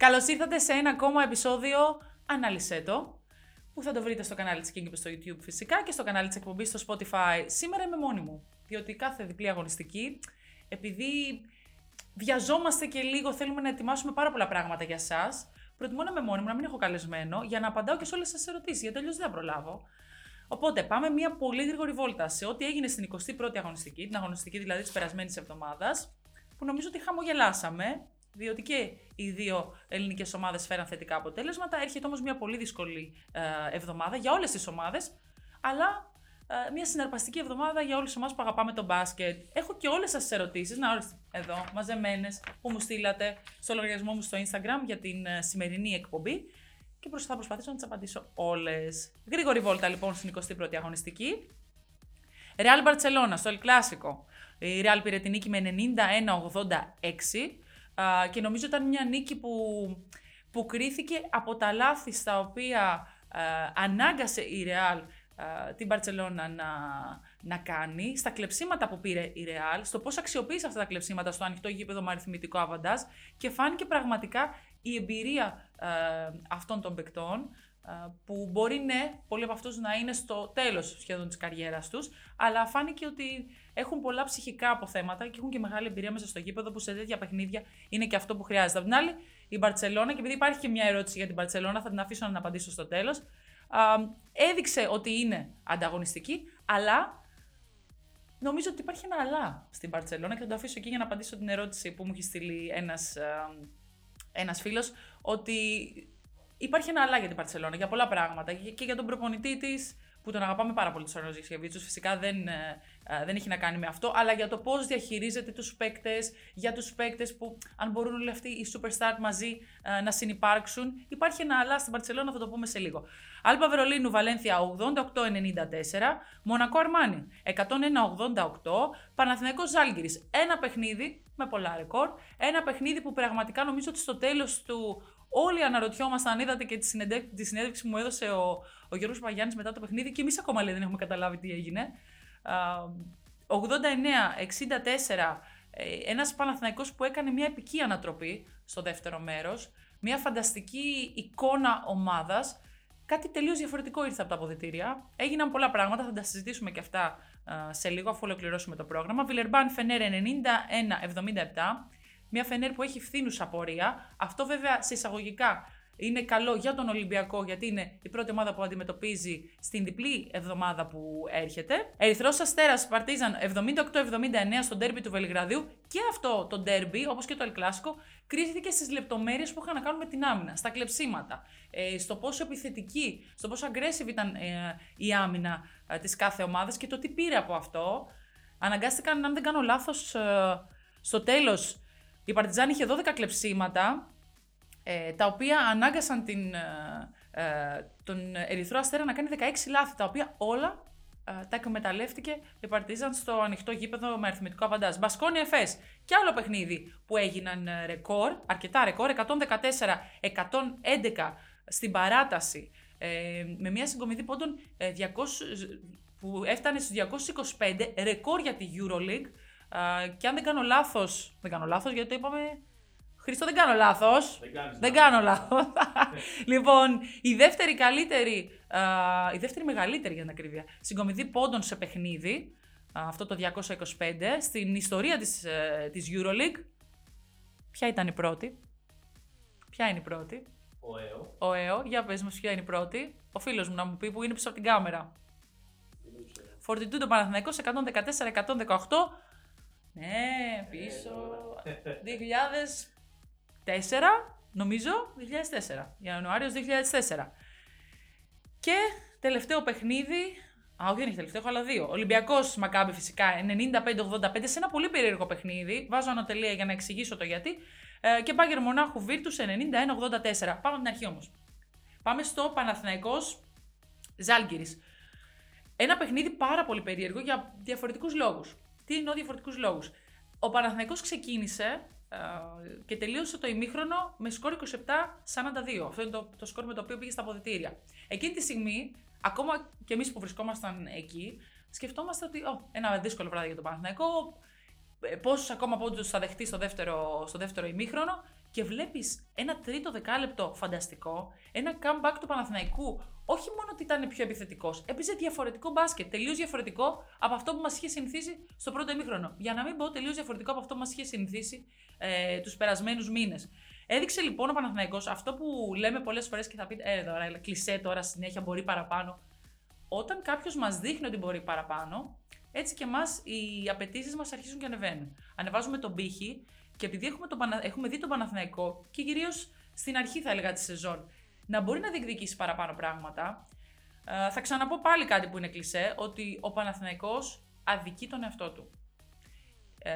Καλώς ήρθατε σε ένα ακόμα επεισόδιο Ανάλυσε το, που θα το βρείτε στο κανάλι της King στο YouTube φυσικά και στο κανάλι της εκπομπής στο Spotify. Σήμερα είμαι μόνη μου, διότι κάθε διπλή αγωνιστική, επειδή βιαζόμαστε και λίγο, θέλουμε να ετοιμάσουμε πάρα πολλά πράγματα για εσά. Προτιμώ να είμαι μόνη μου, να μην έχω καλεσμένο, για να απαντάω και σε όλες τι ερωτήσεις, γιατί αλλιώς δεν θα προλάβω. Οπότε πάμε μια πολύ γρήγορη βόλτα σε ό,τι έγινε στην 21η αγωνιστική, την αγωνιστική δηλαδή της περασμένης εβδομάδας, που νομίζω ότι χαμογελάσαμε διότι και οι δύο ελληνικές ομάδες φέραν θετικά αποτέλεσματα. Έρχεται όμως μια πολύ δύσκολη ε, εβδομάδα για όλες τις ομάδες, αλλά ε, μια συναρπαστική εβδομάδα για όλες τις ομάδες που αγαπάμε τον μπάσκετ. Έχω και όλες σας τις ερωτήσεις, να όλε εδώ, μαζεμένες, που μου στείλατε στο λογαριασμό μου στο Instagram για την ε, σημερινή εκπομπή. Και θα προσπαθήσω να τις απαντήσω όλες. Γρήγορη βόλτα λοιπόν στην 21η αγωνιστική. Real Barcelona στο El Clásico. Η Real πήρε την νίκη με 91-86 και νομίζω ήταν μια νίκη που, που κρίθηκε από τα λάθη στα οποία ανάγκασε η Ρεάλ την Μπαρτσελώνα να, να κάνει, στα κλεψίματα που πήρε η Ρεάλ, στο πώς αξιοποίησε αυτά τα κλεψίματα στο ανοιχτό γήπεδο με αριθμητικό αβαντάζ και φάνηκε πραγματικά η εμπειρία αυτών των παικτών που μπορεί ναι, πολλοί από αυτούς να είναι στο τέλος σχεδόν της καριέρας τους, αλλά φάνηκε ότι έχουν πολλά ψυχικά αποθέματα και έχουν και μεγάλη εμπειρία μέσα στο γήπεδο που σε τέτοια παιχνίδια είναι και αυτό που χρειάζεται. Απ' την άλλη, η Μπαρσελόνα, και επειδή υπάρχει και μια ερώτηση για την Μπαρσελόνα, θα την αφήσω να την απαντήσω στο τέλος, έδειξε ότι είναι ανταγωνιστική, αλλά νομίζω ότι υπάρχει ένα αλλά στην Μπαρσελόνα και θα το αφήσω εκεί για να απαντήσω την ερώτηση που μου έχει στείλει ένας, ένας φίλος, ότι υπάρχει ένα αλλά για την Παρσελόνα για πολλά πράγματα και για τον προπονητή της, που τον αγαπάμε πάρα πολύ, τον Ρόζι Φυσικά δεν, ε, ε, δεν έχει να κάνει με αυτό, αλλά για το πώς διαχειρίζεται τους παίκτες, για τους παίκτες που, αν μπορούν όλοι αυτοί οι superstar μαζί ε, να συνεπάρξουν. Υπάρχει ένα αλλά στην Παρσελόνα, θα το πούμε σε λίγο. Άλπα Βερολίνου, Βαλένθια 88-94, Μονακό Αρμάνι 101-88, Παναθηναϊκός Ζάλγκυρης. Ένα παιχνίδι με πολλά ρεκόρ, ένα παιχνίδι που πραγματικά νομίζω ότι στο τέλος του Όλοι αναρωτιόμασταν, αν είδατε και τη, τη συνέντευξη που μου έδωσε ο, ο Γιώργος Παγιάννης μετά το παιχνίδι και εμείς ακόμα λέει, δεν έχουμε καταλάβει τι έγινε. 89-64, ε, ένας Παναθηναϊκός που έκανε μια επική ανατροπή στο δεύτερο μέρος, μια φανταστική εικόνα ομάδας, κάτι τελείως διαφορετικό ήρθε από τα αποδητήρια. Έγιναν πολλά πράγματα, θα τα συζητήσουμε και αυτά σε λίγο αφού ολοκληρώσουμε το πρόγραμμα. Βιλερμπάν Φενέρ 91-77, μια Φενέρ που έχει φθήνουσα πορεία. Αυτό βέβαια σε εισαγωγικά είναι καλό για τον Ολυμπιακό, γιατί είναι η πρώτη ομάδα που αντιμετωπίζει στην διπλή εβδομάδα που έρχεται. Ερυθρός Αστέρας Παρτίζαν 78-79 στο ντέρμπι του Βελιγραδίου. Και αυτό το ντέρμπι, όπως και το Ελκλάσικο, κρίθηκε στις λεπτομέρειες που είχαν να κάνουν με την άμυνα, στα κλεψίματα, ε, στο πόσο επιθετική, στο πόσο aggressive ήταν ε, η άμυνα ε, της κάθε ομάδας και το τι πήρε από αυτό. Αναγκάστηκαν, αν δεν κάνω λάθος, στο τέλος η Παρτιζάν είχε 12 κλεψίματα, ε, τα οποία ανάγκασαν την, ε, ε, τον Ερυθρό Αστέρα να κάνει 16 λάθη, τα οποία όλα ε, τα εκμεταλλεύτηκε η Παρτίζαν στο ανοιχτό γήπεδο με αριθμητικό αβαντάζ. Μπασκόνι Εφές και άλλο παιχνίδι που έγιναν ρεκόρ, αρκετά ρεκόρ, 114-111 στην παράταση, με μια συγκομιδή πόντων 200, που έφτανε στους 225, ρεκόρ για τη EuroLeague, και αν δεν κάνω λάθος. Δεν κάνω λάθος γιατί το είπαμε. Χριστό, δεν κάνω λάθος. Δεν, δεν κάνω λάθος. λοιπόν, η δεύτερη καλύτερη, η δεύτερη μεγαλύτερη για την ακρίβεια, συγκομιδή πόντων σε παιχνίδι, αυτό το 225, στην ιστορία της, ε, της EuroLeague. Ποια ήταν η πρώτη; Ποια είναι η πρώτη; Ο ΕΟ. Ο ΕΟ. Για πες μας ποια είναι η πρώτη; Ο φίλος μου να μου πει που είναι πίσω από την κάμερα. Φορτιτού το Παναθηναϊκός 114-118. Ναι, πίσω. 2004, νομίζω, 2004. Ιανουάριος 2004. Και τελευταίο παιχνίδι, Α, όχι, δεν έχει τελευταίο, έχω άλλα δύο. Ολυμπιακός Μακάμπι φυσικά 95-85 σε ένα πολύ περίεργο παιχνίδι. Βάζω ανωτελεία για να εξηγήσω το γιατί. Ε, και Μπάγκερ Μονάχου Βίρτου 91-84. Πάμε την αρχή όμως. Πάμε στο Παναθηναϊκός Ζάλγκυρη. Ένα παιχνίδι πάρα πολύ περίεργο για διαφορετικούς λόγους. Τι εννοώ διαφορετικούς λόγους. Ο Παναθηναϊκός ξεκίνησε ε, και τελείωσε το ημίχρονο με σκορ 27-42. Αυτό είναι το, το σκορ με το οποίο πήγε στα αποδητήρια. Εκείνη τη στιγμή, ακόμα και εμείς που βρισκόμασταν εκεί, σκεφτόμαστε ότι oh, ένα δύσκολο βράδυ για τον Παναθηναϊκό. Ε, Πόσους ακόμα πόντους θα δεχτεί στο δεύτερο, στο δεύτερο ημίχρονο. Και βλέπεις ένα τρίτο δεκάλεπτο φανταστικό, ένα comeback του Παναθηναϊκού. Όχι μόνο ότι ήταν πιο επιθετικός, έπαιζε διαφορετικό μπάσκετ. Τελείως διαφορετικό από αυτό που μας είχε συνηθίσει στο πρώτο ημίχρονο. Για να μην πω τελείως διαφορετικό από αυτό που μας είχε συνηθίσει ε, τους περασμένους μήνες. Έδειξε λοιπόν ο Παναθηναϊκός αυτό που λέμε πολλές φορές και θα πείτε, Ε, τώρα, κλεισέ τώρα συνέχεια, μπορεί παραπάνω. Όταν κάποιος μας δείχνει ότι μπορεί παραπάνω, έτσι και εμάς οι απαιτήσεις μας αρχίζουν και ανεβαίνουν. Ανεβάζουμε τον πύχη και επειδή έχουμε, το, έχουμε δει τον Παναθηναϊκό και κυρίως στην αρχή θα έλεγα της σεζόν να μπορεί να διεκδικήσει παραπάνω πράγματα, ε, θα ξαναπώ πάλι κάτι που είναι κλεισέ, ότι ο Παναθηναϊκός αδικεί τον εαυτό του. Ε,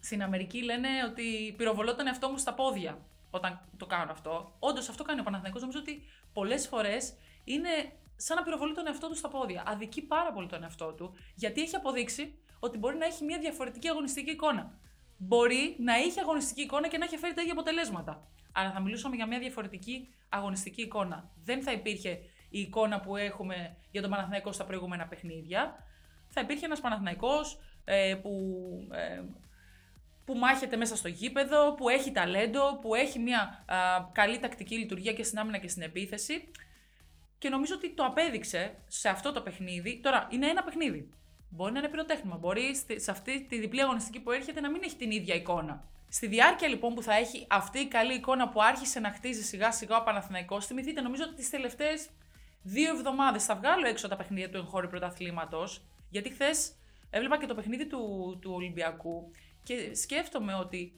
στην Αμερική λένε ότι πυροβολώ τον εαυτό μου στα πόδια όταν το κάνω αυτό. Όντως αυτό κάνει ο Παναθηναϊκός. Νομίζω ότι πολλές φορές είναι σαν να πυροβολεί τον εαυτό του στα πόδια. Αδικεί πάρα πολύ τον εαυτό του, γιατί έχει αποδείξει ότι μπορεί να έχει μια διαφορετική αγωνιστική εικόνα. Μπορεί να είχε αγωνιστική εικόνα και να έχει φέρει τα ίδια αποτελέσματα. Αλλά θα μιλούσαμε για μια διαφορετική αγωνιστική εικόνα. Δεν θα υπήρχε η εικόνα που έχουμε για τον Παναθηναϊκό στα προηγούμενα παιχνίδια. Θα υπήρχε ένας Παναθηναϊκός ε, που, ε, που μάχεται μέσα στο γήπεδο, που έχει ταλέντο, που έχει μια καλή τακτική λειτουργία και στην άμυνα και στην επίθεση. Και νομίζω ότι το απέδειξε σε αυτό το παιχνίδι. Τώρα, είναι ένα παιχνίδι. Μπορεί να είναι πυροτέχνημα. Μπορεί σε αυτή τη διπλή αγωνιστική που έρχεται να μην έχει την ίδια εικόνα. Στη διάρκεια λοιπόν που θα έχει αυτή η καλή εικόνα που άρχισε να χτίζει σιγά σιγά ο Παναθηναϊκός, θυμηθείτε νομίζω ότι τις τελευταίες δύο εβδομάδες θα βγάλω έξω τα παιχνίδια του εγχώριου πρωταθλήματος. Γιατί χθες έβλεπα και το παιχνίδι του, του Ολυμπιακού και σκέφτομαι ότι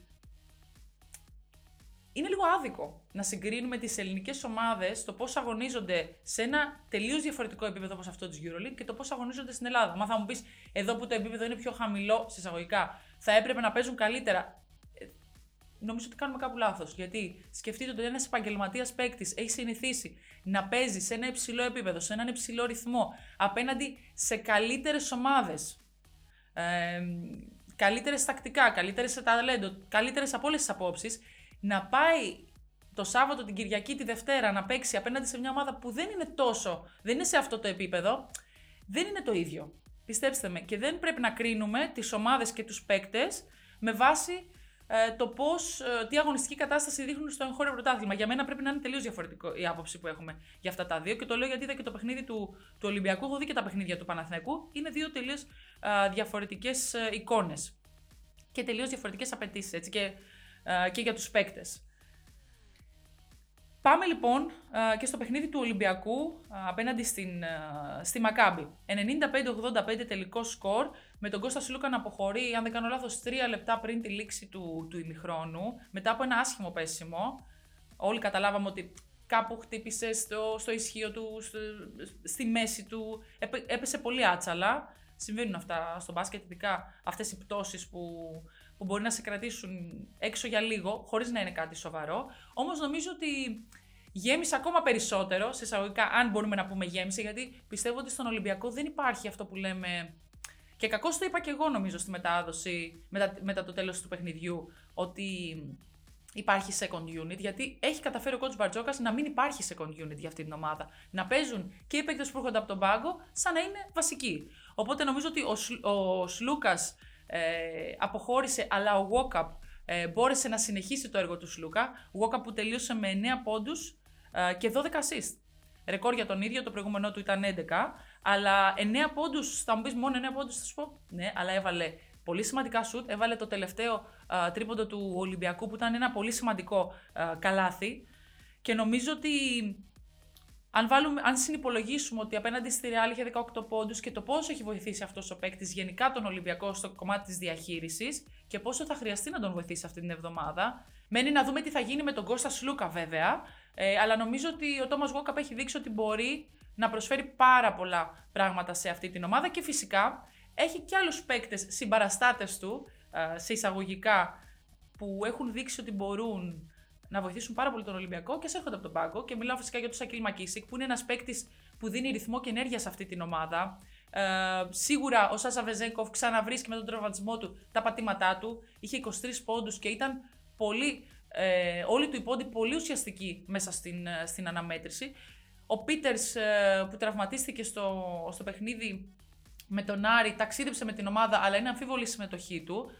είναι λίγο άδικο να συγκρίνουμε τις ελληνικές ομάδες, το πώς αγωνίζονται σε ένα τελείως διαφορετικό επίπεδο όπως αυτό της EuroLeague και το πώς αγωνίζονται στην Ελλάδα. Μα θα μου πεις, εδώ που το επίπεδο είναι πιο χαμηλό, συσσαγωγικά, θα έπρεπε να παίζουν καλύτερα. Ε, νομίζω ότι κάνουμε κάπου λάθος. Γιατί σκεφτείτε ότι ένας επαγγελματίας παίκτης έχει συνηθίσει να παίζει σε ένα υψηλό επίπεδο, σε έναν υψηλό ρυθμό, απέναντι σε καλύτερες ομάδες. Ε, καλύτερες τακτικά, καλύτερες σε ταλέντο, καλύτερες από όλες τις απόψεις να πάει το Σάββατο, την Κυριακή, τη Δευτέρα να παίξει απέναντι σε μια ομάδα που δεν είναι τόσο, δεν είναι σε αυτό το επίπεδο, δεν είναι το ίδιο. Πιστέψτε με. Και δεν πρέπει να κρίνουμε τις ομάδες και τους παίκτες με βάση ε, το πώς, ε, τι αγωνιστική κατάσταση δείχνουν στο εγχώριο πρωτάθλημα. Για μένα πρέπει να είναι τελείως διαφορετικό η άποψη που έχουμε για αυτά τα δύο. Και το λέω γιατί είδα και το παιχνίδι του, του Ολυμπιακού, έχω δει και τα παιχνίδια του Παναθηναϊκού. Είναι δύο τελείως ε, διαφορετικές ε, εικόνες. Και τελείως διαφορετικές απαιτήσεις. Και ε, και για τους παίκτες. Πάμε λοιπόν ε, και στο παιχνίδι του Ολυμπιακού ε, απέναντι στην, στη Μακάμπη. 95-85 τελικό σκορ με τον Κώστας Σιλούκα να αποχωρεί, αν δεν κάνω λάθος, τρία λεπτά πριν τη λήξη του, του ημιχρόνου, μετά από ένα άσχημο πέσιμο. Όλοι καταλάβαμε ότι κάπου χτύπησε στο, στο ισχύο του, στη μέση του, έπεσε πολύ άτσαλα. Συμβαίνουν αυτά στο μπάσκετ, ειδικά αυτές οι πτώσεις που που μπορεί να σε κρατήσουν έξω για λίγο, χωρίς να είναι κάτι σοβαρό. Όμως νομίζω ότι γέμισε ακόμα περισσότερο, σε εισαγωγικά, αν μπορούμε να πούμε γέμισε, γιατί πιστεύω ότι στον Ολυμπιακό δεν υπάρχει αυτό που λέμε. Και κακώς το είπα και εγώ νομίζω στη μετάδοση μετά, μετά το τέλος του παιχνιδιού, ότι υπάρχει second unit, γιατί έχει καταφέρει ο coach Μπαρτζόκας να μην υπάρχει second unit για αυτή την ομάδα. Να παίζουν και οι παίκτες που έρχονται από τον πάγκο, σαν να είναι βασικοί. Οπότε νομίζω ότι ο, ο Σλούκας ε, αποχώρησε, αλλά ο Walkup ε, μπόρεσε να συνεχίσει το έργο του Σλούκα. Walkup που τελείωσε με 9 πόντους ε, και 12 assist. Ρεκόρ για τον ίδιο, το προηγούμενό του ήταν 11, αλλά 9 πόντους, θα μου πεις μόνο 9 πόντους, θα σου πω. Ναι, αλλά έβαλε πολύ σημαντικά σουτ, έβαλε το τελευταίο ε, τρίποντο του Ολυμπιακού που ήταν ένα πολύ σημαντικό ε, καλάθι και νομίζω ότι αν, βάλουμε, αν συνυπολογίσουμε ότι απέναντι στη Real είχε 18 πόντους και το πόσο έχει βοηθήσει αυτός ο παίκτης γενικά τον Ολυμπιακό στο κομμάτι της διαχείρισης και πόσο θα χρειαστεί να τον βοηθήσει αυτή την εβδομάδα. Μένει να δούμε τι θα γίνει με τον Κώστας Σλούκα βέβαια. Ε, αλλά νομίζω ότι ο Τόμας Γόκαπ έχει δείξει ότι μπορεί να προσφέρει πάρα πολλά πράγματα σε αυτή την ομάδα και φυσικά έχει και άλλους παίκτες συμπαραστάτες του, ε, σε εισαγωγικά, που έχουν δείξει ότι μπορούν να βοηθήσουν πάρα πολύ τον Ολυμπιακό και έρχονται από τον πάγκο. Και μιλάω φυσικά για τον Σακίλ Μακίσικ, που είναι ένας παίκτης που δίνει ρυθμό και ενέργεια σε αυτή την ομάδα. Ε, σίγουρα ο Σάσα Βεζέγκοφ ξαναβρίσκει με τον τραυματισμό του τα πατήματά του. Είχε 23 πόντους και ήταν πολύ, ε, όλη του η πόντη πολύ ουσιαστική μέσα στην, ε, στην αναμέτρηση. Ο Πίτερς ε, που τραυματίστηκε στο, στο παιχνίδι με τον Άρη, ταξίδεψε με την ομάδα, αλλά είναι αμφίβολη η συμμετοχή του.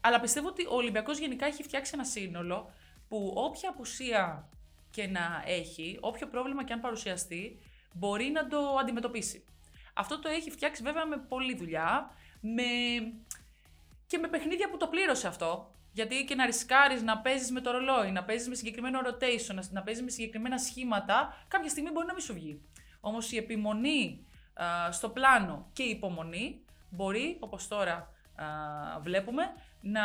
Αλλά πιστεύω ότι ο Ολυμπιακός γενικά έχει φτιάξει ένα σύνολο που όποια απουσία και να έχει, όποιο πρόβλημα και αν παρουσιαστεί, μπορεί να το αντιμετωπίσει. Αυτό το έχει φτιάξει βέβαια με πολλή δουλειά, με... και με παιχνίδια που το πλήρωσε αυτό. Γιατί και να ρισκάρεις να παίζεις με το ρολόι, να παίζεις με συγκεκριμένο rotation, να παίζεις με συγκεκριμένα σχήματα, κάποια στιγμή μπορεί να μην σου βγει. Όμως η επιμονή στο πλάνο και η υπομονή μπορεί, όπως τώρα βλέπουμε, να,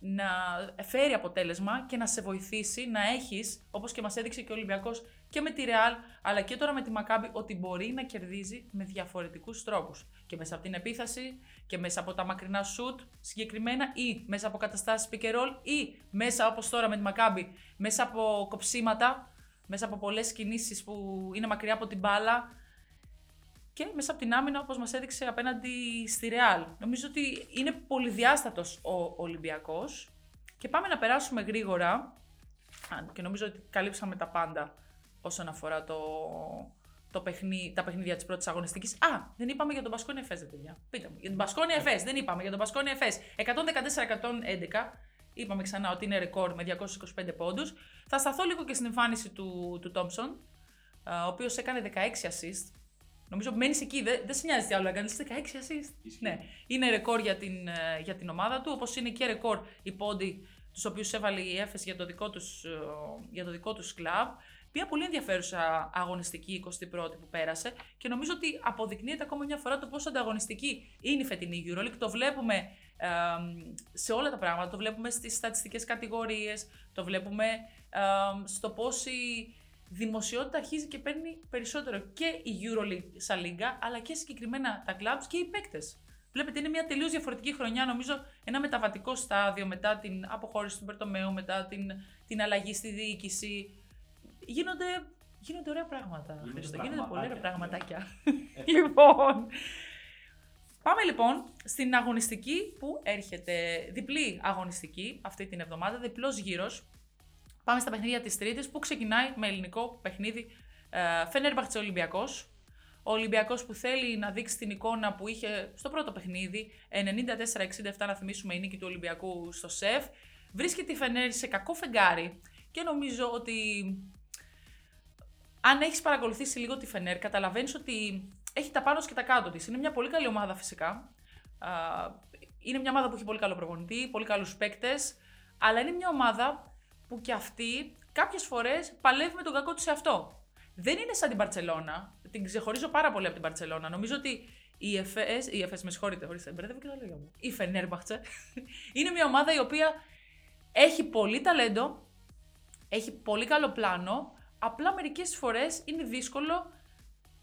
να φέρει αποτέλεσμα και να σε βοηθήσει να έχεις, όπως και μας έδειξε και ο Ολυμπιακός και με τη Ρεάλ, αλλά και τώρα με τη Μακάμπη, ότι μπορεί να κερδίζει με διαφορετικούς τρόπους. Και μέσα από την επίθεση και μέσα από τα μακρινά σουτ συγκεκριμένα ή μέσα από καταστάσεις pick and roll ή μέσα όπως τώρα με τη Μακάμπη, μέσα από κοψίματα, μέσα από πολλές κινήσεις που είναι μακριά από την μπάλα, και μέσα από την άμυνα, όπως μας έδειξε απέναντι στη Ρεάλ. Νομίζω ότι είναι πολυδιάστατος ο Ολυμπιακός. Και πάμε να περάσουμε γρήγορα. Και νομίζω ότι καλύψαμε τα πάντα όσον αφορά το, το παιχνί, τα παιχνίδια της πρώτης αγωνιστικής. Α, δεν είπαμε για τον Μπασκόνι Εφές, παιδιά. Πείτε μου. Για τον Μπασκόνι Εφές, δεν είπαμε. Για τον Μπασκόνι Εφές. 114-111. Είπαμε ξανά ότι είναι ρεκόρ με 225 πόντους. Θα σταθώ λίγο και στην εμφάνιση του, του Τόμψον, ο οποίος έκανε 16 assist Νομίζω μένεις εκεί. Δεν, δεν σε νοιάζει τι άλλο έκανες. 16 assist. Ναι. Είναι ρεκόρ για την, ε, για την ομάδα του, όπως είναι και ρεκόρ οι πόντι τους οποίους έβαλε η Έφεση για το δικό τους ε, για το δικό τους κλαμπ. Μια πολύ ενδιαφέρουσα αγωνιστική 21η που πέρασε και νομίζω ότι αποδεικνύεται ακόμα μια φορά το πόσο ανταγωνιστική είναι η φετινή EuroLeague. Το βλέπουμε ε, σε όλα τα πράγματα. Το βλέπουμε στις στατιστικές κατηγορίες, το βλέπουμε ε, στο πόσοι δημοσιότητα αρχίζει και παίρνει περισσότερο και η EuroLeague σαν λίγα, αλλά και συγκεκριμένα τα clubs και οι παίκτες. Βλέπετε, είναι μια τελείως διαφορετική χρονιά, νομίζω, ένα μεταβατικό στάδιο μετά την αποχώρηση του Μπερτομέου, μετά την, την αλλαγή στη διοίκηση. Γίνονται, γίνονται ωραία πράγματα. Γίνονται, γίνονται πολύ ωραία πραγματάκια. λοιπόν, Πάμε λοιπόν στην αγωνιστική που έρχεται, διπλή αγωνιστική αυτή την εβδομάδα, διπλός γύρος. Πάμε στα παιχνίδια της Τρίτης που ξεκινάει με ελληνικό παιχνίδι ε, Φενέρμπαχτσε Ολυμπιακός. Ο Ολυμπιακός που θέλει να δείξει την εικόνα που είχε στο πρώτο παιχνίδι, 94-67 να θυμίσουμε η νίκη του Ολυμπιακού στο ΣΕΦ. Βρίσκεται η Φενέρ σε κακό φεγγάρι και νομίζω ότι αν έχεις παρακολουθήσει λίγο τη Φενέρ, καταλαβαίνεις ότι έχει τα πάνω και τα κάτω της. Είναι μια πολύ καλή ομάδα φυσικά. Είναι μια ομάδα που έχει πολύ καλό προπονητή, πολύ καλούς παίκτες, αλλά είναι μια ομάδα που κι αυτή κάποιες φορές παλεύει με τον κακό του σε αυτό. Δεν είναι σαν την Παρσελώνα. Την ξεχωρίζω πάρα πολύ από την Παρσελώνα. Νομίζω ότι η ΕΦΕΣ, η ΕΦΕΣ με συγχωρείτε, ορίστε, μπερδεύω και τα λόγια μου. Η Φενέρμπαχτσε είναι μια ομάδα η οποία έχει πολύ ταλέντο, έχει πολύ καλό πλάνο, απλά μερικές φορές είναι δύσκολο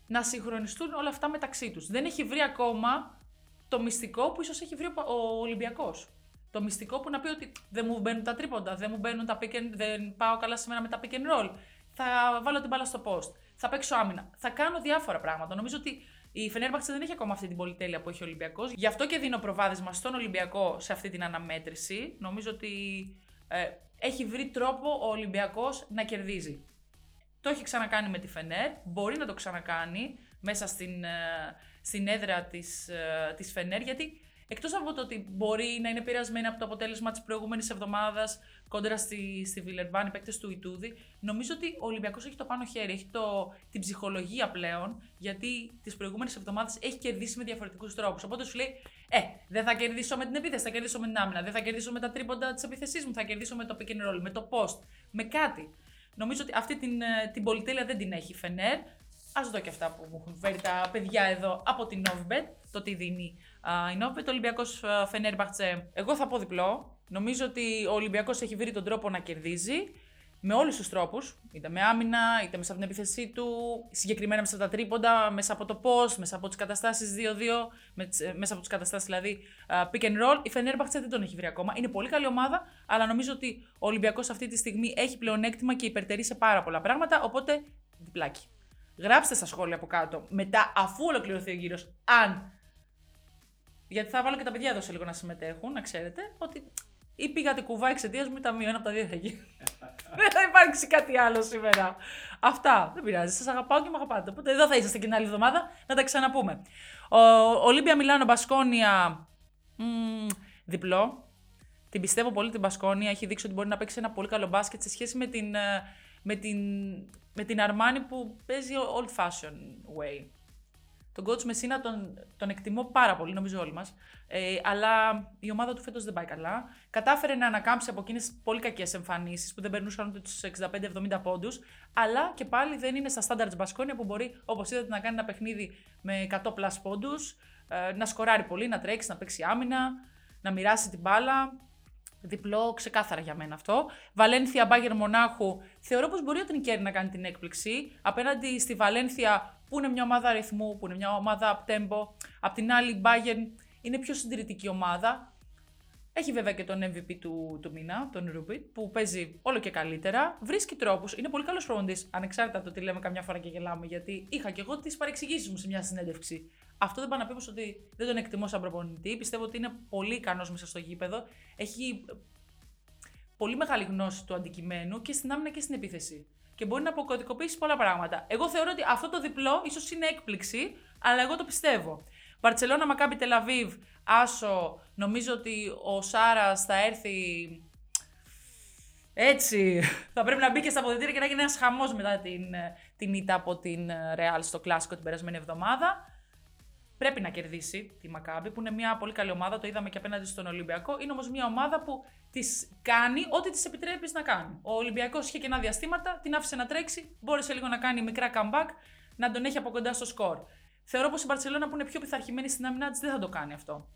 να συγχρονιστούν όλα αυτά μεταξύ τους. Δεν έχει βρει ακόμα το μυστικό που ίσως έχει βρει ο Ολυμπιακός το μυστικό που να πει ότι δεν μου μπαίνουν τα τρίποντα, δεν μου μπαίνουν τα pick and, δεν πάω καλά σήμερα με τα pick and roll. Θα βάλω την μπάλα στο post. Θα παίξω άμυνα. Θα κάνω διάφορα πράγματα. Νομίζω ότι η Φενέρμπαχτσε δεν έχει ακόμα αυτή την πολυτέλεια που έχει ο Ολυμπιακός. Γι' αυτό και δίνω προβάδισμα στον Ολυμπιακό σε αυτή την αναμέτρηση. Νομίζω ότι ε, έχει βρει τρόπο ο Ολυμπιακός να κερδίζει. Το έχει ξανακάνει με τη Φενέρ, μπορεί να το ξανακάνει μέσα στην, ε, στην έδρα της, ε, της Φενέρ, γιατί Εκτός από το ότι μπορεί να είναι επηρεασμένη από το αποτέλεσμα της προηγούμενης εβδομάδας κόντρα στη, στη Βιλερμπάν, οι παίκτες του Ιτούδη, νομίζω ότι ο Ολυμπιακός έχει το πάνω χέρι, έχει το, την ψυχολογία πλέον, γιατί τις προηγούμενες εβδομάδες έχει κερδίσει με διαφορετικούς τρόπους. Οπότε σου λέει, Ε, δεν θα κερδίσω με την επίθεση, θα κερδίσω με την άμυνα, δεν θα κερδίσω με τα τρίποντα της επίθεσής μου, θα κερδίσω με το pick and roll, με το post, με κάτι. Νομίζω ότι αυτή την, ε, την πολυτέλεια δεν την έχει η Φενέρ. Α δω και αυτά που μου έχουν φέρει τα παιδιά εδώ από την Novibet, το τι δίνει η Novibet. Ο Ολυμπιακός Φενέρμπαχτσε, εγώ θα πω διπλό. Νομίζω ότι ο Ολυμπιακός έχει βρει τον τρόπο να κερδίζει με όλους τους τρόπους. Είτε με άμυνα, είτε μέσα από την επίθεσή του, συγκεκριμένα μέσα από τα τρίποντα, μέσα από το post, μέσα από τις καταστάσεις 2-2, ε, μέσα από τις καταστάσεις δηλαδή pick and roll. Η Φενέρμπαχτσε δεν τον έχει βρει ακόμα. Είναι πολύ καλή ομάδα, αλλά νομίζω ότι ο Ολυμπιακός αυτή τη στιγμή έχει πλεονέκτημα και υπερτερεί σε πάρα πολλά πράγματα. Οπότε διπλάκι. Γράψτε στα σχόλια από κάτω μετά, αφού ολοκληρωθεί ο γύρος, αν. Γιατί θα βάλω και τα παιδιά εδώ σε λίγο να συμμετέχουν, να ξέρετε, ότι ή πήγατε κουβά εξαιτίας μου ή τα μείον από τα δύο θα γίνει. Δεν θα υπάρξει κάτι άλλο σήμερα. Αυτά. Δεν πειράζει. Σας αγαπάω και με αγαπάτε. Οπότε εδώ θα είσαστε και την άλλη εβδομάδα να τα ξαναπούμε. Ο Ολύμπια Μιλάνο Μπασκόνια. διπλό. Την πιστεύω πολύ την Μπασκόνια. Έχει δείξει ότι μπορεί να παίξει ένα πολύ καλό μπάσκετ σε σχέση με την, ε, με την, με την Αρμάνη που παίζει old fashion way. Τον coach Μεσίνα τον, τον εκτιμώ πάρα πολύ, νομίζω όλοι μας. Ε, αλλά η ομάδα του φέτος δεν πάει καλά. Κατάφερε να ανακάμψει από εκείνες πολύ κακές εμφανίσεις που δεν περνούσαν ούτε τους 65-70 πόντους. Αλλά και πάλι δεν είναι στα standards Μπασκόνια που μπορεί, όπως είδατε, να κάνει ένα παιχνίδι με 100 plus πόντους, ε, να σκοράρει πολύ, να τρέξει, να παίξει άμυνα, να μοιράσει την μπάλα. Διπλό, ξεκάθαρα για μένα αυτό. Βαλένθια, Μπάγκερ Μονάχου. Θεωρώ πως μπορεί ο Τρινκέρι να κάνει την έκπληξη. Απέναντι στη Βαλένθια, που είναι μια ομάδα αριθμού, που είναι μια ομάδα up tempo. Απ' την άλλη, η Bayern είναι πιο συντηρητική ομάδα. Έχει βέβαια και τον MVP του, του μήνα, τον Ρούμπιτ, που παίζει όλο και καλύτερα. Βρίσκει τρόπους. Είναι πολύ καλός προπονητής, ανεξάρτητα από το τι λέμε καμιά φορά και γελάμε. Γιατί είχα και εγώ τις παρεξηγήσεις μου σε μια συνέντευξη. Αυτό δεν πάει να πει ότι δεν τον εκτιμώ σαν προπονητή. Πιστεύω ότι είναι πολύ ικανός μέσα στο γήπεδο. Έχει πολύ μεγάλη γνώση του αντικειμένου και στην άμυνα και στην επίθεση. Και μπορεί να αποκωδικοποιήσει πολλά πράγματα. Εγώ θεωρώ ότι αυτό το διπλό ίσως είναι έκπληξη, αλλά εγώ το πιστεύω. Βαρσελόνα, Μακάμπι, Τελαβίβ, Άσο. Νομίζω ότι ο Σάρας θα έρθει. Έτσι. θα πρέπει να μπει και στα αποδητήρια και να γίνει ένας χαμός μετά την, την ήττα από την Ρεάλ στο κλασικό την περασμένη εβδομάδα. Πρέπει να κερδίσει τη Μακάμπη, που είναι μια πολύ καλή ομάδα. Το είδαμε και απέναντι στον Ολυμπιακό. Είναι όμως μια ομάδα που τη κάνει ό,τι τη επιτρέπει να κάνει. Ο Ολυμπιακός είχε κενά διαστήματα, την άφησε να τρέξει, μπόρεσε λίγο να κάνει μικρά comeback, να τον έχει από κοντά στο σκορ. Θεωρώ πως η Μπαρσελόνα που είναι πιο πειθαρχημένη στην άμυνά της δεν θα το κάνει αυτό.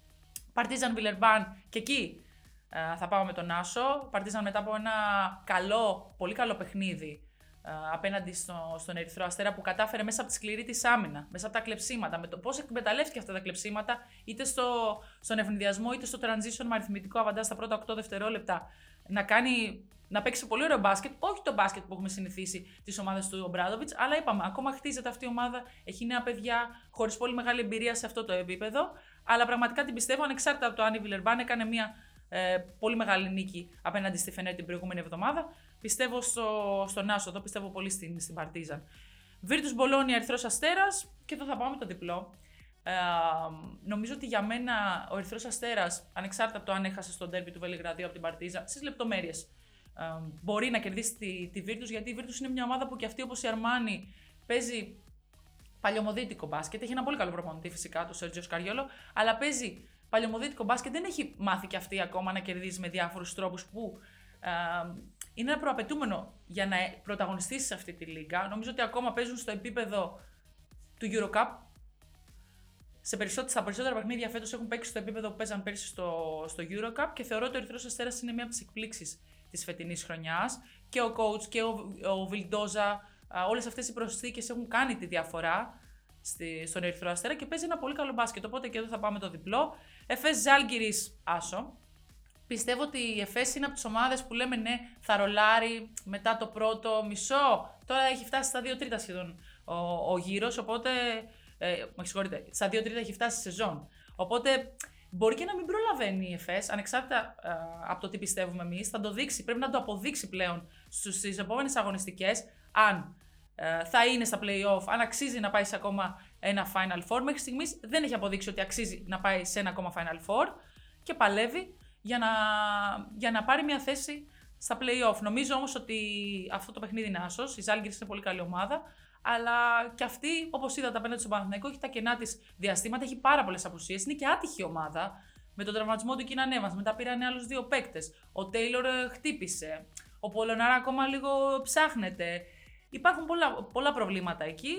Παρτίζαν Βιλερμπάν και εκεί ε, θα πάω με τον Άσο. Παρτίζαν μετά από ένα καλό, πολύ καλό παιχνίδι ε, απέναντι στο, στον Ερυθρό Αστέρα που κατάφερε μέσα από τη σκληρή της άμυνα, μέσα από τα κλεψίματα, με το πώς εκμεταλλεύτηκε αυτά τα κλεψίματα, είτε στο, στον ευνηδιασμό είτε στο transition με αριθμητικό αβαντά στα πρώτα 8 δευτερόλεπτα, να κάνει να παίξει πολύ ωραίο μπάσκετ. Όχι το μπάσκετ που έχουμε συνηθίσει τη ομάδα του Ομπράδοβιτ, αλλά είπαμε, ακόμα χτίζεται αυτή η ομάδα. Έχει νέα παιδιά, χωρίς πολύ μεγάλη εμπειρία σε αυτό το επίπεδο. Αλλά πραγματικά την πιστεύω, ανεξάρτητα από το αν η Βιλερμπάν έκανε μια ε, πολύ μεγάλη νίκη απέναντι στη Φενέρ την προηγούμενη εβδομάδα. Πιστεύω στο, στον Άσο, εδώ πιστεύω πολύ στην, στην Παρτίζαν. Βίρτου Μπολόνια, Ερυθρός Αστέρας και εδώ θα πάμε το διπλό. Ε, νομίζω ότι για μένα ο Ερυθρός Αστέρας, ανεξάρτητα από το αν έχασε στον τέρμι του Βελιγραδίου από την Παρτίζα, στις λεπτομέρειες ε, μπορεί να κερδίσει τη, τη Virtus, γιατί η Virtus είναι μια ομάδα που και αυτή όπως η Αρμάνη παίζει παλιωμοδίτικο μπάσκετ. Έχει ένα πολύ καλό προπονητή φυσικά, το Σέρτζιο Σκαριόλο, αλλά παίζει παλιωμοδίτικο μπάσκετ. Δεν έχει μάθει και αυτή ακόμα να κερδίζει με διάφορους τρόπους που ε, είναι ένα προαπαιτούμενο για να πρωταγωνιστήσεις σε αυτή τη λίγα. Νομίζω ότι ακόμα παίζουν στο επίπεδο του Eurocup. Σε περισσότερα, στα περισσότερα παιχνίδια φέτος έχουν παίξει στο επίπεδο που παίζαν πέρσι στο, στο Eurocup και θεωρώ ότι ο Ερυθρός Αστέρας είναι μία από τις εκπλήξεις της φετινής χρονιάς. Και ο coach και ο, ο Βιλντόζα, όλες αυτές οι προσθήκες έχουν κάνει τη διαφορά στη, στον Ερυθρό Αστέρα και παίζει ένα πολύ καλό μπάσκετ. Οπότε και εδώ θα πάμε το διπλό. Εφέ Ζάλγκυρης Άσο. Πιστεύω ότι η ΕΦΕΣ είναι από τις ομάδες που λέμε ναι, θα ρολάρει μετά το πρώτο μισό. Τώρα έχει φτάσει στα 2 τρίτα σχεδόν ο, ο γύρος, οπότε. Ε, με συγχωρείτε, στα 2 τρίτα έχει φτάσει η σεζόν. Οπότε μπορεί και να μην προλαβαίνει η ΕΦΕΣ, ανεξάρτητα ε, από το τι πιστεύουμε εμείς. Θα το δείξει, πρέπει να το αποδείξει πλέον στις επόμενες αγωνιστικές, αν ε, θα είναι στα playoff, αν αξίζει να πάει σε ακόμα ένα Final Four. Μέχρι στιγμής δεν έχει αποδείξει ότι αξίζει να πάει σε ένα ακόμα Final Four και παλεύει για να, για να πάρει μια θέση στα play-off. Νομίζω όμως ότι αυτό το παιχνίδι είναι άσος. Η Ζάλγκη είναι πολύ καλή ομάδα. Αλλά και αυτή, όπως είδατε απέναντι στον Παναθηναϊκό, έχει τα κενά της διαστήματα, έχει πάρα πολλές απουσίες. Είναι και άτυχη ομάδα. Με τον τραυματισμό του Κίνα Νέβας, μετά πήραν άλλους δύο παίκτες. Ο Τέιλορ ε, χτύπησε. Ο Πολωνάρα ακόμα λίγο ψάχνεται. Υπάρχουν πολλά, πολλά προβλήματα εκεί.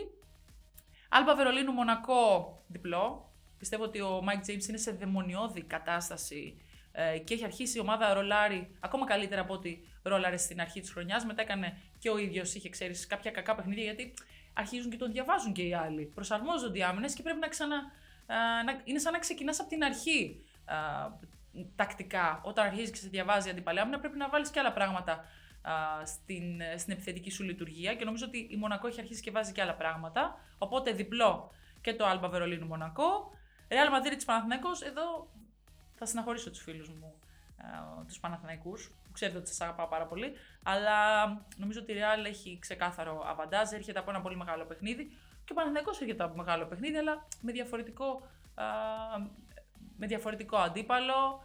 Άλμπα Βερολίνου Μονακό διπλό. Πιστεύω ότι ο Mike James είναι σε δαιμονιώδη κατάσταση ε, και έχει αρχίσει η ομάδα ρολάρει ακόμα καλύτερα από ό,τι ρόλαρε στην αρχή της χρονιάς. Μετά έκανε και ο ίδιος, είχε ξέρεις, κάποια κακά παιχνίδια γιατί αρχίζουν και τον διαβάζουν και οι άλλοι. Προσαρμόζονται οι άμυνες και πρέπει να ξανα. να, είναι σαν να ξεκινάς από την αρχή α, τακτικά. Όταν αρχίζεις και σε διαβάζει η αντίπαλη άμυνα, πρέπει να βάλεις και άλλα πράγματα α, στην, στην επιθετική σου λειτουργία. Και νομίζω ότι η Μονακό έχει αρχίσει και βάζει και άλλα πράγματα. Οπότε διπλό και το Άλμπα Βερολίνου Μονακό. Ρεάλ Μαδρίτη Παναθυνέκο, εδώ θα συναχωρήσω τους φίλους μου, ε, τους Παναθηναϊκούς, που ξέρετε ότι σας αγαπάω πάρα πολύ. Αλλά νομίζω ότι η Real έχει ξεκάθαρο αβαντάζ, έρχεται από ένα πολύ μεγάλο παιχνίδι. Και ο Παναθηναϊκός έρχεται από μεγάλο παιχνίδι, αλλά με διαφορετικό, με διαφορετικό αντίπαλο.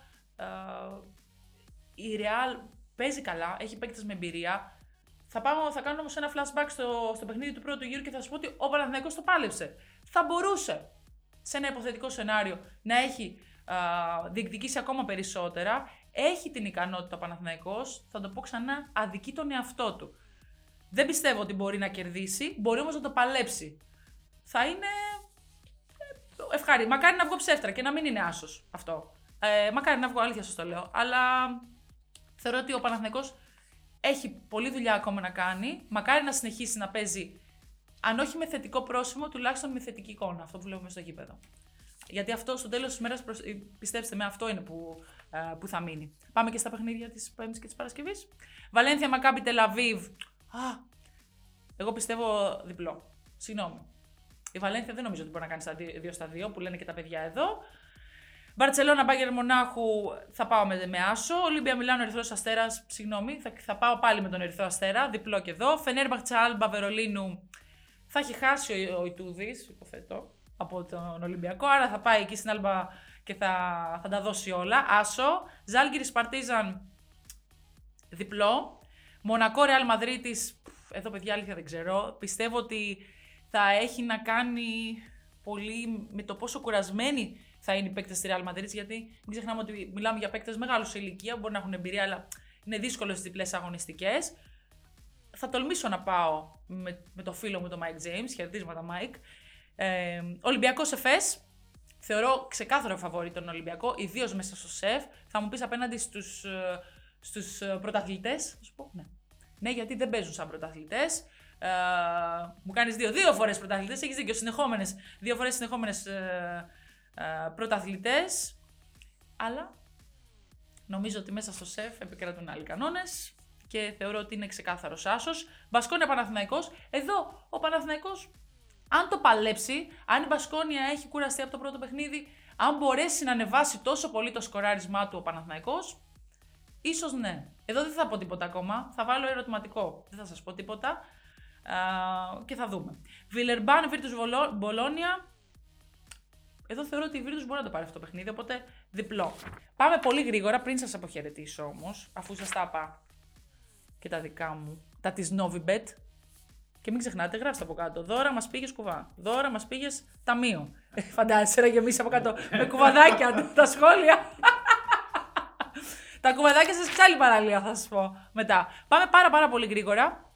η Real παίζει καλά, έχει παίκτες με εμπειρία. Θα, πάω, θα κάνω όμως ένα flashback στο, στο παιχνίδι του πρώτου γύρου και θα σας πω ότι ο Παναθηναϊκός το πάλεψε. Θα μπορούσε σε ένα υποθετικό σενάριο να έχει α, διεκδικήσει ακόμα περισσότερα. Έχει την ικανότητα ο Παναθηναϊκός, θα το πω ξανά, αδικεί τον εαυτό του. Δεν πιστεύω ότι μπορεί να κερδίσει, μπορεί όμως να το παλέψει. Θα είναι ε, ευχάρι. Μακάρι να βγω ψεύτρα και να μην είναι άσος αυτό. Ε, μακάρι να βγω, αλήθεια σας το λέω. Αλλά θεωρώ ότι ο Παναθηναϊκός έχει πολλή δουλειά ακόμα να κάνει. Μακάρι να συνεχίσει να παίζει, αν όχι με θετικό πρόσημο, τουλάχιστον με θετική εικόνα. Αυτό που βλέπουμε στο γήπεδο. Γιατί αυτό στο τέλος της μέρας, ε, πιστέψτε με, αυτό είναι που, ε, που θα μείνει. Πάμε και στα παιχνίδια της Πέμπτης και της Παρασκευής. Βαλένθια Μακάμπι Τελαβίβ. Α, εγώ πιστεύω διπλό. Συγγνώμη. Η Βαλένθια δεν νομίζω ότι μπορεί να κάνει στα 2 στα 2 που λένε και τα παιδιά εδώ. Μπαρσελόνα, Μπάγκερ Μονάχου θα πάω με, με Άσο. Ολύμπια Μιλάνο, Ερυθρός Αστέρας. Συγγνώμη, θα, θα πάω πάλι με τον Ερυθρό Αστέρα. Διπλό και εδώ. Φενέρμπαχτσα Άλμπα Βερολίνου. Θα έχει χάσει ο, ο Ιτούδης, υποθέτω, από τον Ολυμπιακό. Άρα θα πάει εκεί στην Άλμπα και θα, θα τα δώσει όλα. Άσο. Ζάλγκυρης Παρτίζαν. Διπλό. Μονακό Ρεάλ Μαδρίτης. Εδώ παιδιά αλήθεια δεν ξέρω. Πιστεύω ότι θα έχει να κάνει πολύ με το πόσο κουρασμένοι θα είναι οι παίκτες της Real Madrid. Γιατί μην ξεχνάμε ότι μιλάμε για παίκτες μεγάλους σε ηλικία, μπορεί να έχουν εμπειρία, αλλά είναι δύσκολο στι διπλές αγωνιστικές. Θα τολμήσω να πάω με, με το φίλο μου τον Mike James. Χαιρετίσματα, Mike. Ε, Ολυμπιακός Εφές. Θεωρώ ξεκάθαρο φαβόρη τον Ολυμπιακό, ιδίως μέσα στο σεφ. Θα μου πεις απέναντι στους στους ε, πρωταθλητές. Ναι. ναι, γιατί δεν παίζουν σαν πρωταθλητές. Ε, μου κάνεις δύο, δύο φορές πρωταθλητές. Έχεις δίκιο. Συνεχόμενες. Δύο φορές συνεχόμενες ε, ε, πρωταθλητές, αλλά νομίζω ότι μέσα στο σεφ επικρατούν άλλοι κανόνες και θεωρώ ότι είναι ξεκάθαρος άσος. Μπασκόνια Παναθηναϊκός. Εδώ ο Παναθηναϊκός, αν το παλέψει, αν η Μπασκόνια έχει κουραστεί από το πρώτο παιχνίδι, αν μπορέσει να ανεβάσει τόσο πολύ το σκοράρισμά του ο Παναθηναϊκός, ίσως ναι. Εδώ δεν θα πω τίποτα ακόμα, θα βάλω ερωτηματικό, δεν θα σας πω τίποτα και θα δούμε. Βιλερμπάν, Βίρτους Μπολόνια, εδώ θεωρώ ότι η Virtus μπορεί να το πάρει αυτό το παιχνίδι, οπότε διπλό. Πάμε πολύ γρήγορα πριν σας αποχαιρετήσω όμως, αφού σας τα είπα και τα δικά μου, τα της Novibet. Και μην ξεχνάτε, γράψτε από κάτω. Δώρα μας πήγες κουβά. Δώρα μας πήγες ταμείο. Ε, φαντάζεσαι να γεμίσει από κάτω με κουβαδάκια τα σχόλια. τα κουβαδάκια σας σε άλλη παραλία θα σας πω μετά. Πάμε πάρα πάρα πολύ γρήγορα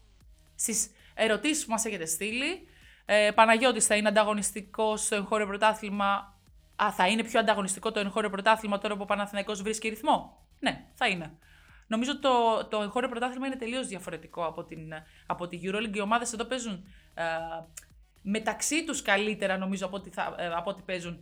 στις ερωτήσεις που μας έχετε στείλει. Ε, Παναγιώτης θα είναι ανταγωνιστικό στο εγχώριο πρωτάθλημα; Α, θα είναι πιο ανταγωνιστικό το εγχώριο πρωτάθλημα τώρα που ο Παναθηναϊκός βρίσκει ρυθμό; Ναι, θα είναι. Νομίζω ότι το, το εγχώριο πρωτάθλημα είναι τελείως διαφορετικό από την, από τη EuroLeague. Οι ομάδες εδώ παίζουν ε, μεταξύ τους καλύτερα, νομίζω, από ό,τι, θα, ε, από ό,τι παίζουν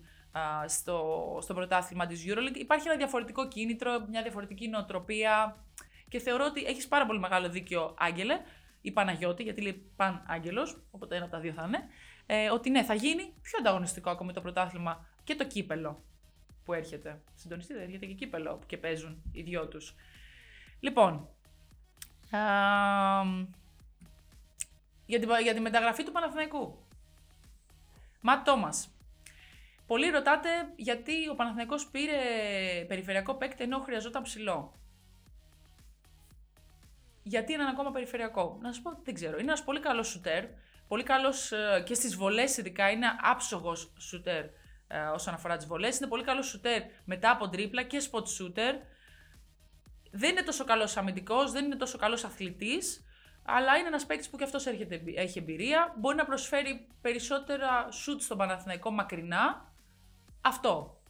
ε, στο, στο πρωτάθλημα της EuroLeague. Υπάρχει ένα διαφορετικό κίνητρο, μια διαφορετική νοοτροπία. Και θεωρώ ότι έχεις πάρα πολύ μεγάλο δίκιο, Άγγελε, ή Παναγιώτη, γιατί λέει Παν Άγγελος, οπότε ένα από τα δύο θα είναι, ε, ότι ναι, θα γίνει πιο ανταγωνιστικό ακόμη το πρωτάθλημα και το κύπελο που έρχεται. Συντονιστείτε, έρχεται και κύπελο και παίζουν οι δυο τους. Λοιπόν, α, για, την, για τη μεταγραφή του Παναθηναϊκού. Ματ Τόμας. Πολλοί ρωτάτε γιατί ο Παναθηναϊκός πήρε περιφερειακό παίκτη ενώ χρειαζόταν ψηλό γιατί είναι ακόμα περιφερειακό. Να σας πω, δεν ξέρω. Είναι ένας πολύ καλός σουτέρ. Πολύ καλός ε, και στις βολές, ειδικά είναι άψογος σουτέρ ε, όσον αφορά τις βολές. Είναι πολύ καλός σουτέρ μετά από τρίπλα και spot shooter. Δεν είναι τόσο καλός αμυντικός, δεν είναι τόσο καλός αθλητής. Αλλά είναι ένας παίκτης που και αυτός έχει εμπειρία. Μπορεί να προσφέρει περισσότερα σουτ στον Παναθηναϊκό μακρινά. Αυτό.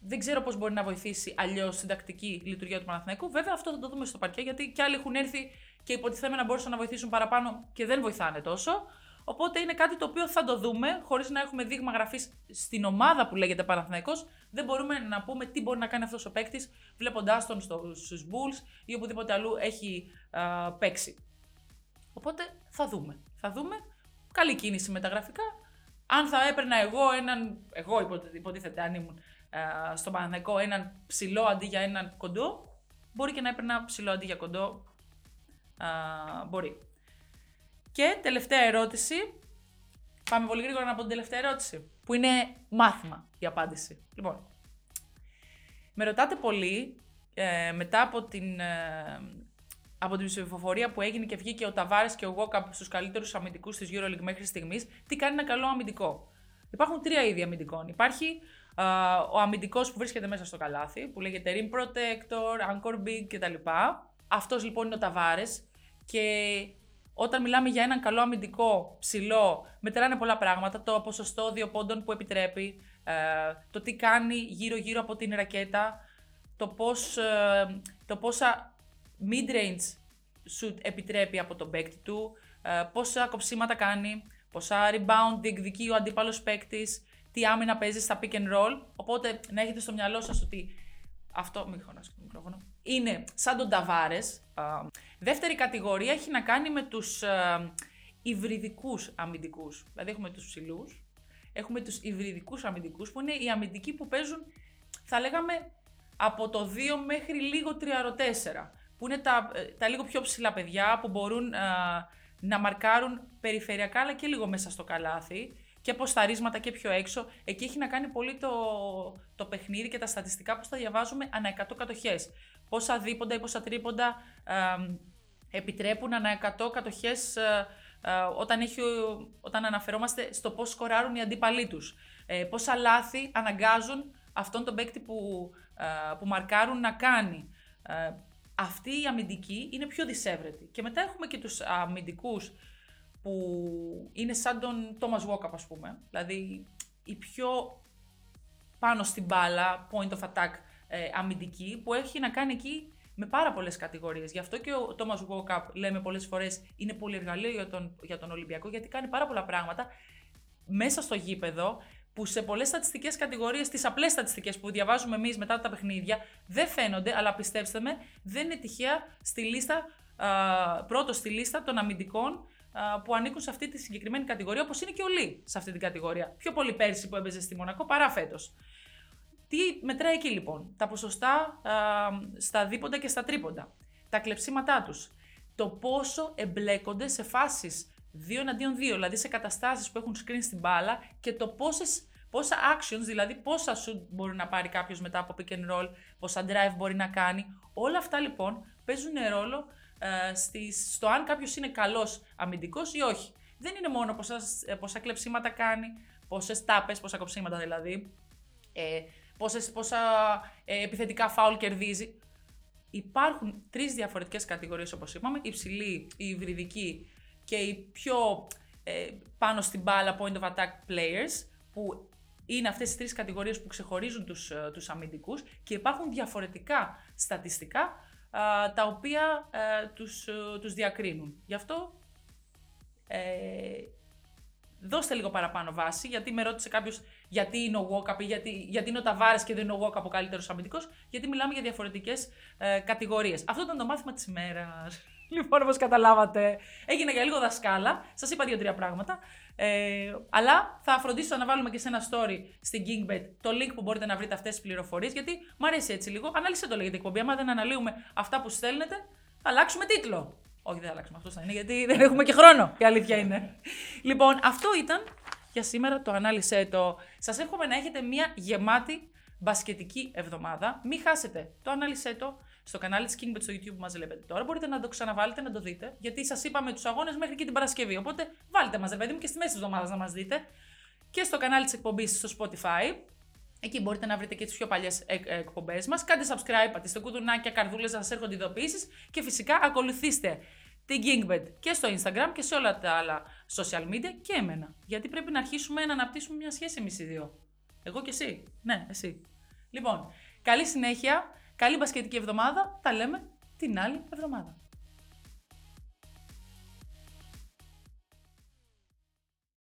Δεν ξέρω πώς μπορεί να βοηθήσει αλλιώς στην τακτική λειτουργία του Παναθηναϊκού. Βέβαια, αυτό θα το δούμε στο παρκέ, γιατί και άλλοι έχουν έρθει και υποτιθέμενα μπορούσαν να βοηθήσουν παραπάνω και δεν βοηθάνε τόσο. Οπότε είναι κάτι το οποίο θα το δούμε, χωρίς να έχουμε δείγμα γραφής στην ομάδα που λέγεται Παναθηναϊκός. Δεν μπορούμε να πούμε τι μπορεί να κάνει αυτός ο παίκτης, βλέποντάς τον στους Bulls ή οπουδήποτε αλλού έχει α, παίξει. Οπότε θα δούμε. Θα δούμε. Καλή κίνηση μεταγραφικά. Αν θα έπαιρνα εγώ έναν. Εγώ υποτίθεται, αν ήμουν ε, στο Παναθηναϊκό έναν ψηλό αντί για έναν κοντό, μπορεί και να έπαιρνα ψηλό αντί για κοντό. Ε, μπορεί. Και τελευταία ερώτηση. Πάμε πολύ γρήγορα να πω την τελευταία ερώτηση. Που είναι μάθημα η απάντηση. Λοιπόν. Με ρωτάτε πολύ ε, μετά από την, ε, από την ψηφοφορία που έγινε και βγήκε ο Ταβάρες και ο Γόκαπ στου καλύτερους αμυντικούς της EuroLeague μέχρι στιγμής, τι κάνει ένα καλό αμυντικό; Υπάρχουν τρία είδη αμυντικών. Υπάρχει ο αμυντικός που βρίσκεται μέσα στο καλάθι, που λέγεται Rim Protector, Anchor Big κτλ. Αυτός λοιπόν είναι ο Ταβάρες. Και όταν μιλάμε για έναν καλό αμυντικό ψηλό, μετράνε πολλά πράγματα. Το ποσοστό δύο πόντων που επιτρέπει, ε, το τι κάνει γύρω-γύρω από την ρακέτα, το, πώς, ε, το πόσα mid-range σου επιτρέπει από τον παίκτη του, ε, πόσα κοψίματα κάνει, πόσα rebound διεκδικεί ο αντίπαλος παίκτης, τι άμυνα παίζει στα pick and roll. Οπότε να έχετε στο μυαλό σας ότι αυτό, μην το μικρόφωνο, είναι σαν τον Ταβάρες. Δεύτερη κατηγορία έχει να κάνει με τους υβριδικούς αμυντικούς. Δηλαδή έχουμε τους ψηλούς, έχουμε τους υβριδικούς αμυντικούς που είναι οι αμυντικοί που παίζουν, θα λέγαμε, από το 2 μέχρι λίγο 3 4 που είναι τα, ε, τα λίγο πιο ψηλά παιδιά που μπορούν να μαρκάρουν περιφερειακά αλλά και λίγο μέσα στο καλάθι και αποσταρίσματα και πιο έξω. Εκεί έχει να κάνει πολύ το, το παιχνίδι και τα στατιστικά που τα διαβάζουμε ανά 100 κατοχές. Πόσα δίποντα ή πόσα τρίποντα ε, επιτρέπουν ανά 100 κατοχές ε, ε, όταν, έχει, όταν αναφερόμαστε στο πώς σκοράρουν οι αντίπαλοι τους. Ε, πόσα λάθη αναγκάζουν αυτόν τον παίκτη που, ε, που μαρκάρουν να κάνει. Ε, αυτή η αμυντική είναι πιο δυσέβρετη. Και μετά έχουμε και τους αμυντικούς που είναι σαν τον Thomas Walkup ας πούμε. Δηλαδή η πιο πάνω στην μπάλα, point of attack ε, αμυντική που έχει να κάνει εκεί με πάρα πολλές κατηγορίες. Γι' αυτό και ο Thomas Walkup λέμε πολλές φορές είναι πολύ εργαλείο για τον, για τον Ολυμπιακό, γιατί κάνει πάρα πολλά πράγματα μέσα στο γήπεδο που σε πολλές στατιστικές κατηγορίες, τις απλές στατιστικές που διαβάζουμε εμείς μετά τα παιχνίδια, δεν φαίνονται, αλλά πιστέψτε με, δεν είναι τυχαία στη λίστα, α, πρώτος στη λίστα των αμυντικών που ανήκουν σε αυτή τη συγκεκριμένη κατηγορία, όπως είναι και ο Λί σε αυτή την κατηγορία. Πιο πολύ πέρσι που έπαιζε στη Μονακό παρά φέτος. Τι μετράει εκεί λοιπόν, τα ποσοστά α, στα δίποντα και στα τρίποντα, τα κλεψίματά τους, το πόσο εμπλέκονται σε φάσεις 2 εναντίον 2, δηλαδή σε καταστάσεις που έχουν screen στην μπάλα και το πόσες, πόσα actions, δηλαδή πόσα shoot μπορεί να πάρει κάποιος μετά από pick and roll, πόσα drive μπορεί να κάνει. Όλα αυτά λοιπόν παίζουν ρόλο ε, στις, στο αν κάποιος είναι καλός αμυντικός ή όχι. Δεν είναι μόνο πόσα, ε, πόσα κλεψίματα κάνει, πόσες τάπες, πόσα κοψίματα δηλαδή, ε, πόσες, πόσα ε, επιθετικά φάουλ κερδίζει. Υπάρχουν τρεις διαφορετικές κατηγορίες όπως είπαμε, η υψηλή, η υβριδική και οι πιο ε, πάνω στην μπάλα point of attack players, που είναι αυτές οι τρεις κατηγορίες που ξεχωρίζουν τους, ε, τους αμυντικούς και υπάρχουν διαφορετικά στατιστικά τα οποία ε, τους, ε, τους διακρίνουν. Γι' αυτό ε, δώστε λίγο παραπάνω βάση, γιατί με ρώτησε κάποιος γιατί είναι ο Γόκαπ ή γιατί, γιατί είναι ο Ταβάρες και δεν είναι ο Γόκαπ ο καλύτερος αμυντικός, γιατί μιλάμε για διαφορετικές ε, κατηγορίες. Αυτό ήταν το μάθημα της ημέρας. Λοιπόν, όπως καταλάβατε, έγινα για λίγο δασκάλα. Σας είπα δύο-τρία πράγματα. Ε, αλλά θα φροντίσω να βάλουμε και σε ένα story στην Kingbet το link που μπορείτε να βρείτε αυτές τις πληροφορίες. Γιατί μου αρέσει έτσι λίγο. Ανάλυσε το λέγεται εκπομπή. Άμα δεν αναλύουμε αυτά που στέλνετε, θα αλλάξουμε τίτλο. Όχι, δεν θα αλλάξουμε. Αυτό θα είναι γιατί δεν έχουμε και χρόνο. Η αλήθεια είναι. λοιπόν, αυτό ήταν για σήμερα το ανάλυσε το. Σας εύχομαι να έχετε μια γεμάτη μπασκετική εβδομάδα. Μην χάσετε το ανάλυσε το στο κανάλι της Kingbet στο YouTube που μας βλέπετε τώρα. Μπορείτε να το ξαναβάλετε, να το δείτε. Γιατί σας είπαμε τους αγώνες μέχρι και την Παρασκευή. Οπότε βάλτε μας, ρε παιδί μου, και στη μέση της εβδομάδας να μας δείτε. Και στο κανάλι της εκπομπής στο Spotify. Εκεί μπορείτε να βρείτε και τις πιο παλιές εκπομπές μας. Κάντε subscribe, πατήστε κουδουνάκια, καρδούλες να σας έρχονται ειδοποιήσεις. Και φυσικά ακολουθήστε την Kingbet και στο Instagram και σε όλα τα άλλα social media και εμένα. Γιατί πρέπει να αρχίσουμε να αναπτύσσουμε μια σχέση εμείς οι δύο. Εγώ και εσύ. Ναι, εσύ. Λοιπόν, καλή συνέχεια. Καλή μπασκετική εβδομάδα. Τα λέμε την άλλη εβδομάδα.